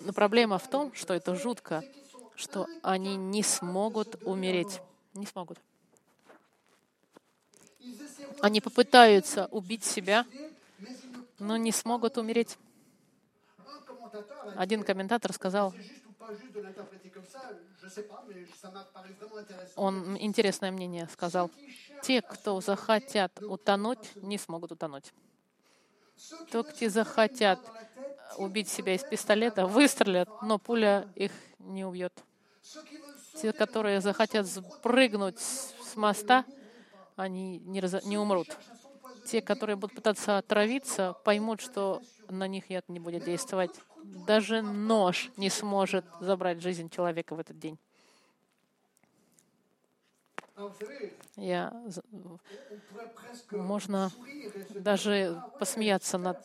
Но проблема в том, что это жутко, что они не смогут умереть. Не смогут. Они попытаются убить себя, но не смогут умереть. Один комментатор сказал, он интересное мнение сказал. Те, кто захотят утонуть, не смогут утонуть. Те, кто захотят убить себя из пистолета, выстрелят, но пуля их не убьет. Те, которые захотят спрыгнуть с моста, они не, раз... не умрут. Те, которые будут пытаться отравиться, поймут, что на них яд не будет действовать. Даже нож не сможет забрать жизнь человека в этот день. Я, можно даже посмеяться над,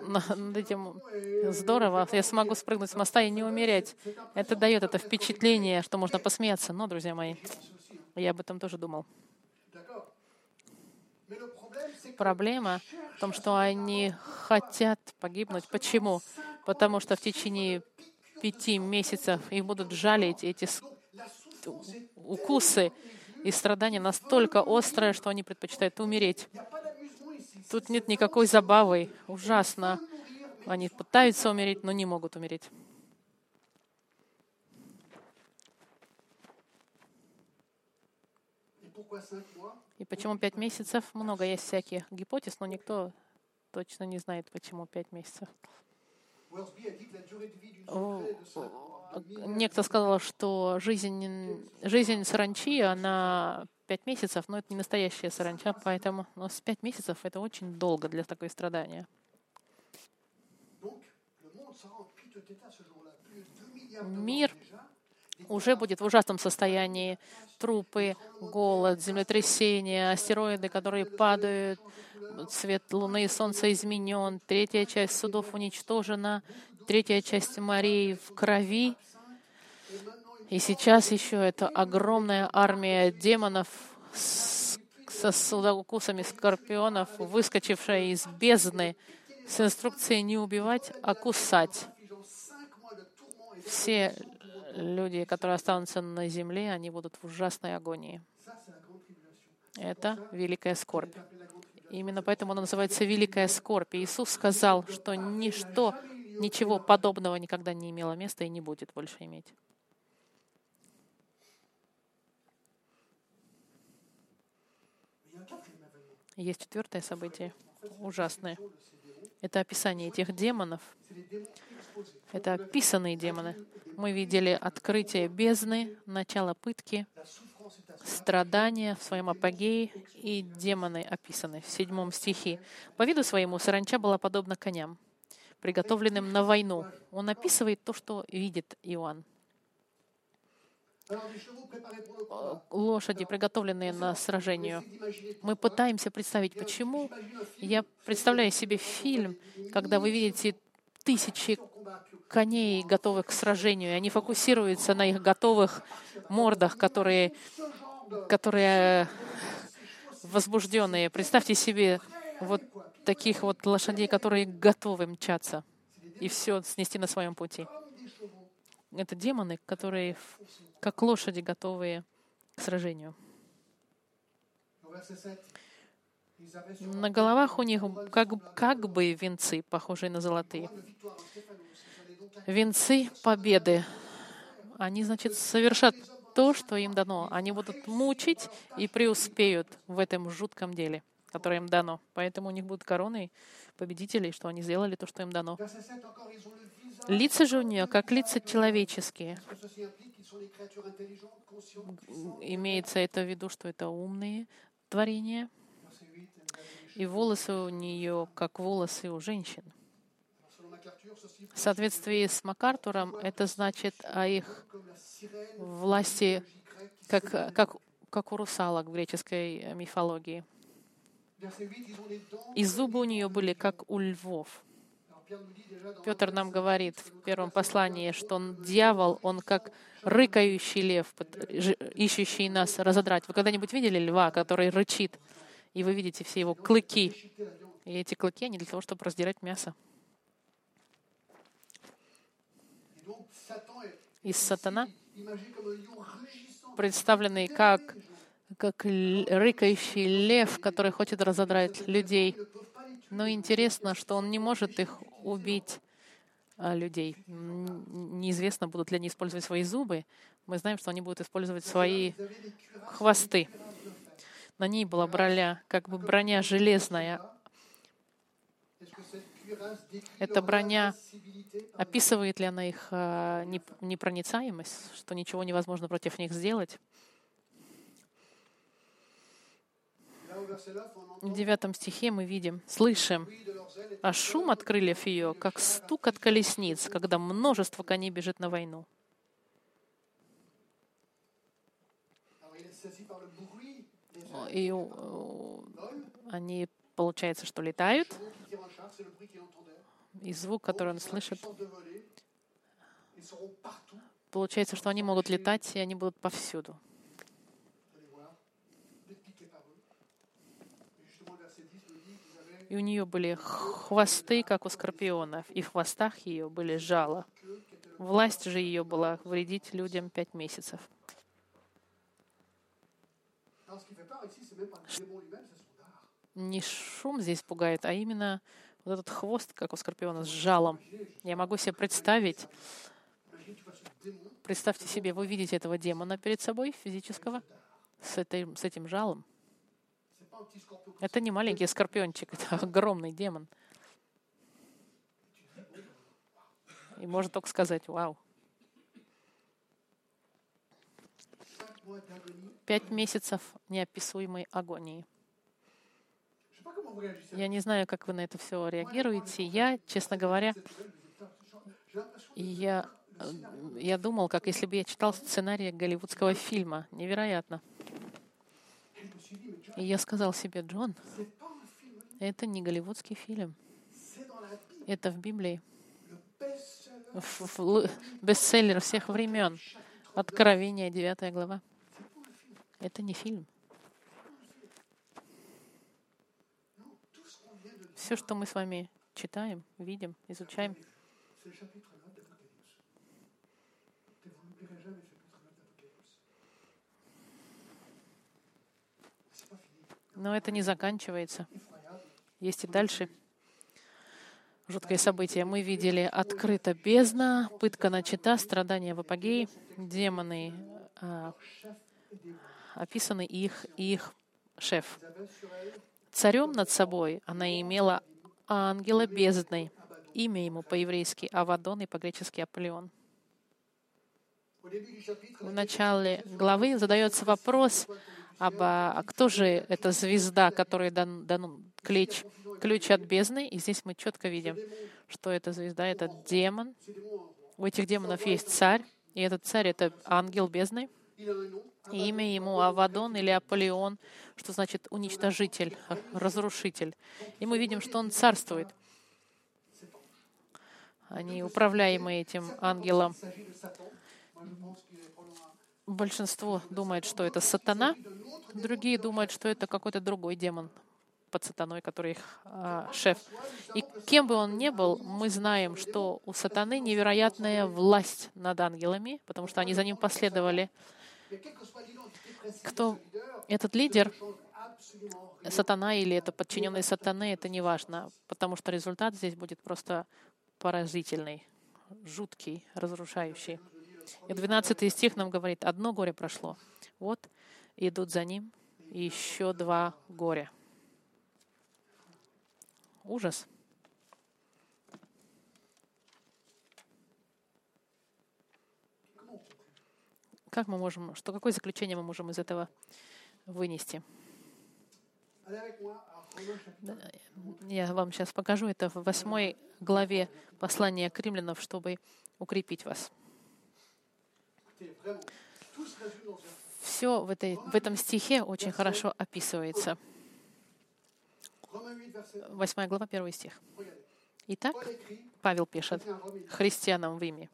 над этим. Здорово. Я смогу спрыгнуть с моста и не умереть. Это дает это впечатление, что можно посмеяться. Но, друзья мои, я об этом тоже думал. Проблема в том, что они хотят погибнуть. Почему? Потому что в течение пяти месяцев их будут жалить эти укусы, и страдания настолько острое, что они предпочитают умереть. Тут нет никакой забавы. Ужасно. Они пытаются умереть, но не могут умереть. И почему пять месяцев? Много есть всяких гипотез, но никто точно не знает, почему пять месяцев. Worsby a dit que la durée de vie d'une О, sauterelle de 5 mois, de mille Некто сказал, что жизнь, жизнь саранчи, она пять месяцев, но это не настоящая саранча, поэтому но с пять месяцев это очень долго для такой страдания. Donc, le monde sera en piteux état ce jour-là. Plus de 2 milliards de Мир. Уже будет в ужасном состоянии. Трупы, голод, землетрясения, астероиды, которые падают, цвет Луны и Солнца изменен, третья часть судов уничтожена, третья часть морей в крови. И сейчас еще это огромная армия демонов с- со судоукусами скорпионов, выскочившая из бездны с инструкцией не убивать, а кусать. Infligeant 5 mois de tourments et Все люди, которые останутся на земле, они будут в ужасной агонии. Это великая скорбь. Именно поэтому она называется великая скорбь. Иисус сказал, что ничто, ничего подобного никогда не имело места и не будет больше иметь. Есть четвертое событие, ужасное. Это описание этих демонов. Это описанные демоны. Мы видели открытие бездны, начало пытки, страдания в своем апогее, и демоны описаны в седьмом стихе. По виду своему саранча была подобна коням, приготовленным на войну. Он описывает то, что видит Иоанн. Лошади, приготовленные на сражению. Мы пытаемся представить, почему. Я представляю себе фильм, когда вы видите тысячи коней, готовых к сражению, и они фокусируются на их готовых мордах, которые, которые возбужденные. Представьте себе вот таких вот лошадей, которые готовы мчаться и все снести на своем пути. Это демоны, которые как лошади готовые к сражению. Au verset 7, ils avaient sur На головах у них как, как бы венцы, похожие на золотые. Венцы победы. Они, значит, совершат то, что им дано. Они будут мучить и преуспеют в этом жутком деле, которое им дано. Поэтому у них будут короны победителей, что они сделали то, что им дано. Verset 7 encore, ils ont le visage. Лица же у нее, как лица человеческие. Имеется это в виду, что это умные творения. Verset 8, elles avaient les И волосы у нее, как волосы у женщин. В соответствии с МакАртуром, это значит о их власти, как, как, как у русалок в греческой мифологии. Verset 8, ils ont les dents. И зубы у нее были, как у львов. Петр нам говорит в первом послании, что он дьявол, он как рыкающий лев, ищущий нас разодрать. Вы когда-нибудь видели льва, который рычит, и вы видите все его клыки? И эти клыки, они для того, чтобы раздирать мясо. И сатана, представленный как, как рыкающий лев, который хочет разодрать людей. Но интересно, что он не может их убить, а, людей. Неизвестно, будут ли они использовать свои зубы. Мы знаем, что они будут использовать свои хвосты. На ней была броня, как бы броня железная. Эта броня Описывает ли она их а, неп- непроницаемость, что ничего невозможно против них сделать? Là, au verset 9, on entend В девятом стихе мы видим, слышим, а шум от крыльев ее, как стук от колесниц, когда множество коней бежит на войну. И они, получается, что летают, И звук, который он слышит, получается, что они могут летать, и они будут повсюду. Vous allez voir. D'être piqués par eux. Et justement, le verset 10 nous dit qu'ils avaient И у нее были хвосты, как у скорпионов, и в хвостах ее были жало. Власть же ее была вредить людям пять месяцев. Не шум здесь пугает, а именно вот этот хвост, как у скорпиона, с жалом. Я могу себе представить, представьте себе, вы видите этого демона перед собой, физического, с, этой, с этим жалом. Это не маленький скорпиончик, [laughs] это огромный демон. И можно только сказать, вау. Пять месяцев неописуемой агонии. Я не знаю, как вы на это все реагируете. Я, честно говоря, я, э, я думал, как если бы я читал сценарий голливудского фильма. Невероятно. И я сказал себе, Джон, это не голливудский фильм. Это в Библии. Ф- л- Бестселлер всех времен. Откровение, 9 глава. Это не фильм. Все, что мы с вами читаем, видим, изучаем, c'est le chapitre 9 d'Apocalypse. Et vous n'oublierez jamais le chapitre 9 d'Apocalypse. C'est pas fini. но это не заканчивается. Есть и дальше жуткое событие. Мы видели открыто бездна, пытка начата, страдания в апогее, демоны а, описаны их их шеф. Царем над собой она имела ангела бездны. Имя ему по-еврейски Авадон и по-гречески Аполеон. В начале главы задается вопрос об а кто же эта звезда, которой дан, дан ключ, ключ от бездны. И здесь мы четко видим, что эта звезда — это демон. У этих демонов есть царь, и этот царь — это ангел бездны. Имя ему Авадон или Аполеон, что значит уничтожитель, [laughs] разрушитель. И мы видим, что он царствует. Они управляемые этим ангелом. Большинство думает, что это сатана, другие думают, что это какой-то другой демон под сатаной, который их а, шеф. И кем бы он ни был, мы знаем, что у сатаны невероятная власть над ангелами, потому что они за ним последовали. Кто этот лидер, сатана или это подчиненный сатаны, это не важно, потому что результат здесь будет просто поразительный, жуткий, разрушающий. И 12 стих нам говорит, одно горе прошло. Вот идут за ним еще два горя. Ужас. Как мы можем, что какое заключение мы можем из этого вынести? Я вам сейчас покажу это в восьмой главе послания к римлянам, чтобы укрепить вас. Все в, этой, в этом стихе очень хорошо описывается. Romains 8, verset 1. Восьмая глава, первый стих. Итак, Павел пишет христианам в Риме.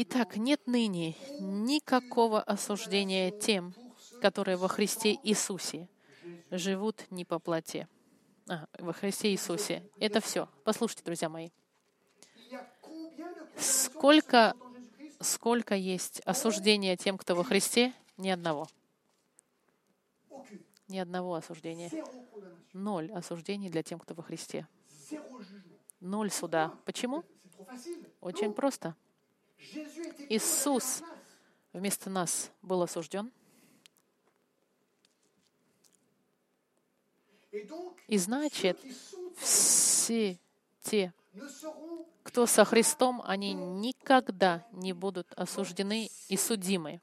Итак, нет ныне никакого осуждения тем, которые во Христе Иисусе живут не по плоти. А, во Христе Иисусе. Это все. Послушайте, друзья мои. Сколько, сколько есть осуждения тем, кто во Христе? Ни одного. Ни одного осуждения. Ноль осуждений для тем, кто во Христе. Ноль суда. Почему? Очень просто. Иисус вместо нас был осужден. И значит, все те, кто со Христом, они никогда не будут осуждены и судимы.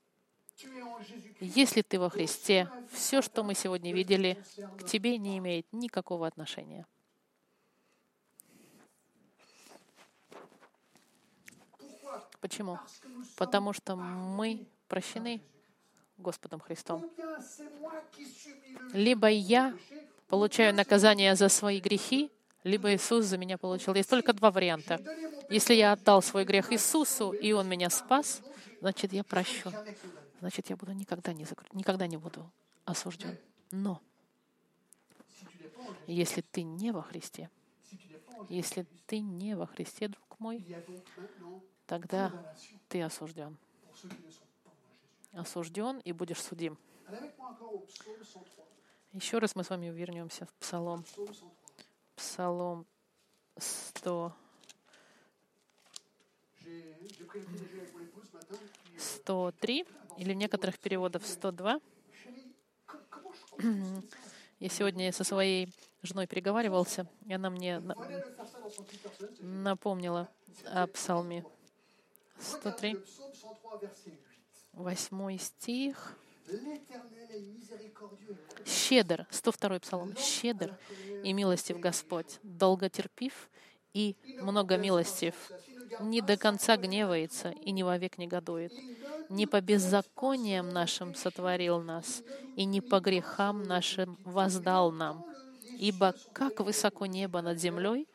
Если ты во Христе, все, что мы сегодня видели, к тебе не имеет никакого отношения. Почему? Потому что мы прощены Господом Христом. Либо я получаю наказание за свои грехи, либо Иисус за меня получил. Есть только два варианта. Если я отдал свой грех Иисусу, и Он меня спас, значит, я condamné. Значит, я буду никогда не, закр- никогда не буду осужден. Но если ты не во Христе, если ты не во Христе, друг мой, тогда ты осужден. Осужден и будешь судим. Allez avec moi encore au psaume 103. Еще раз мы с вами вернемся в Псалом. Psaume 103. Псалом 100, J'ai j'ai pris le petit déjeuner avec mon épouse ce matin. Puis, euh, 103, или в некоторых переводах 102. chérie, com- comment je comprends ça Я сегодня со своей женой переговаривался, и она мне напомнила. о Псалме 103, Le psaume 103, verset 8. восьмой стих. Щедр, 102 Псалом, щедр и милостив Господь, долготерпив и много милостив, не до конца гневается и не вовек негодует. Не по беззакониям нашим сотворил нас, и не по грехам нашим воздал нам. Ибо как высоко небо над землей,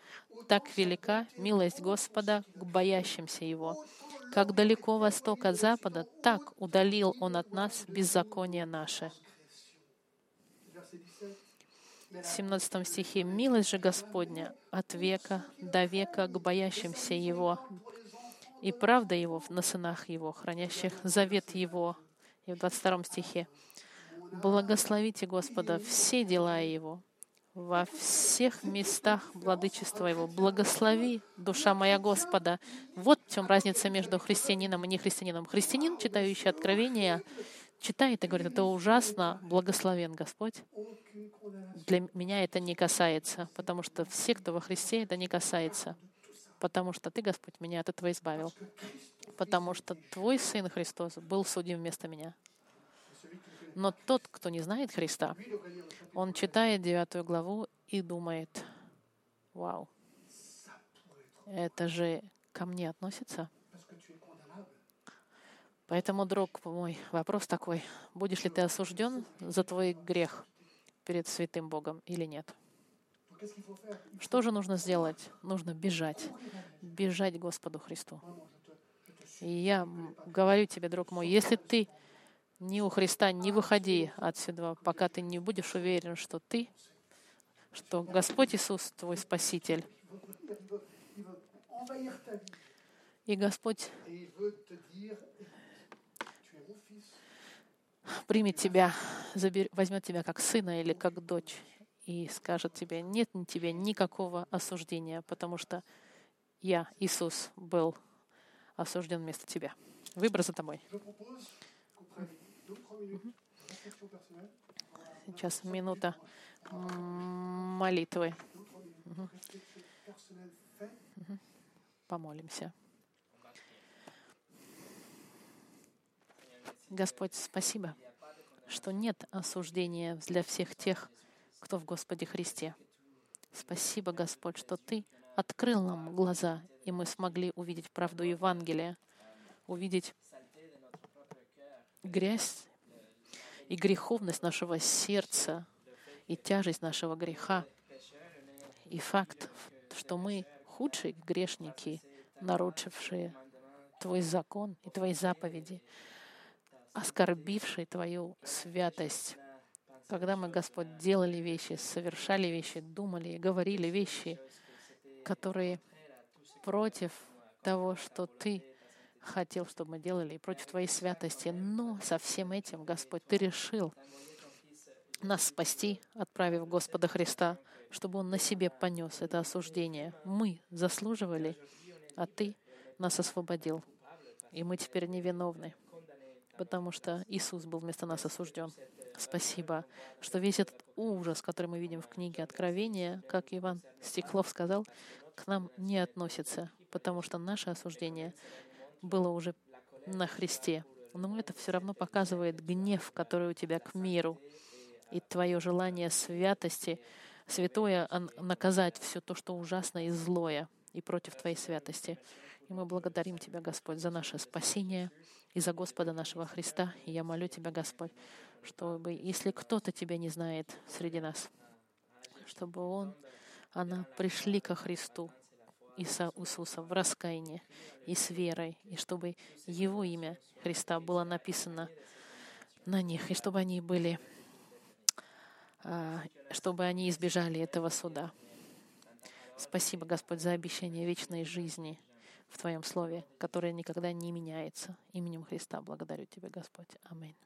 так велика милость Господа к боящимся Его. Как далеко восток от запада, так удалил Он от нас беззаконие наше. Verset 17. В 17 стихе «Милость же Господня от века до века к боящимся Его, и правда Его на сынах Его, хранящих завет Его». И в 22 стихе «Благословите Господа все дела Его, во всех местах владычества Его. Благослови, душа моя Господа». Вот в чем разница между христианином и нехристианином. Христианин, читающий Откровение, читает и говорит, это ужасно, благословен Господь. Для меня это не касается, потому что все, кто во Христе, это не касается. Потому что Ты, Господь, меня от этого избавил. Потому что Твой Сын Христос был судим вместо меня. Но тот, кто не знает Христа, он читает девятую главу и думает, вау, это же ко мне относится. Поэтому, друг мой, вопрос такой, будешь ли ты осужден за твой грех перед святым Богом или нет? Что же нужно сделать? Нужно бежать. Бежать Господу Христу. И я говорю тебе, друг мой, если ты не у Христа, не выходи отсюда, пока ты не будешь уверен, что ты, что Господь Иисус твой Спаситель, и Господь примет тебя, возьмет тебя как сына или как дочь и скажет тебе, нет на тебе никакого осуждения, потому что я, Иисус, был осужден вместо тебя. Выбор за тобой. Сейчас минута молитвы. Помолимся. Господь, спасибо, что нет осуждения для всех тех, кто в Господе Христе. Спасибо, Господь, что Ты открыл нам глаза, и мы смогли увидеть правду Евангелия, увидеть грязь и греховность нашего сердца, и тяжесть нашего греха, и факт, что мы худшие грешники, нарушившие Твой закон и Твои заповеди, оскорбившие Твою святость. Когда мы, Господь, делали вещи, совершали вещи, думали и говорили вещи, которые против того, что Ты хотел, чтобы мы делали, и против Твоей святости. Но со всем этим, Господь, Ты решил нас спасти, отправив Господа Христа, чтобы Он на себе понес это осуждение. Мы заслуживали, а Ты нас освободил. И мы теперь невиновны, потому что Иисус был вместо нас осужден. Спасибо, что весь этот ужас, который мы видим в книге Откровения, как Иван Стеклов сказал, к нам не относится, потому что наше осуждение было уже на Христе. Но это все равно показывает гнев, который у тебя к миру, и твое желание святости, святое а, наказать все то, что ужасно и злое, и против Твоей святости. И мы благодарим Тебя, Господь, за наше спасение и за Господа нашего Христа. И я молю Тебя, Господь, чтобы, если кто-то Тебя не знает среди нас, чтобы он, она пришли ко Христу Иса- Иисуса в раскаянии и с верой, и чтобы Его имя Христа было написано на них, и чтобы они были а, чтобы они избежали этого суда. Спасибо, Господь, за обещание вечной жизни в Твоем Слове, которое никогда не меняется. Именем Христа благодарю Тебя, Господь. Аминь.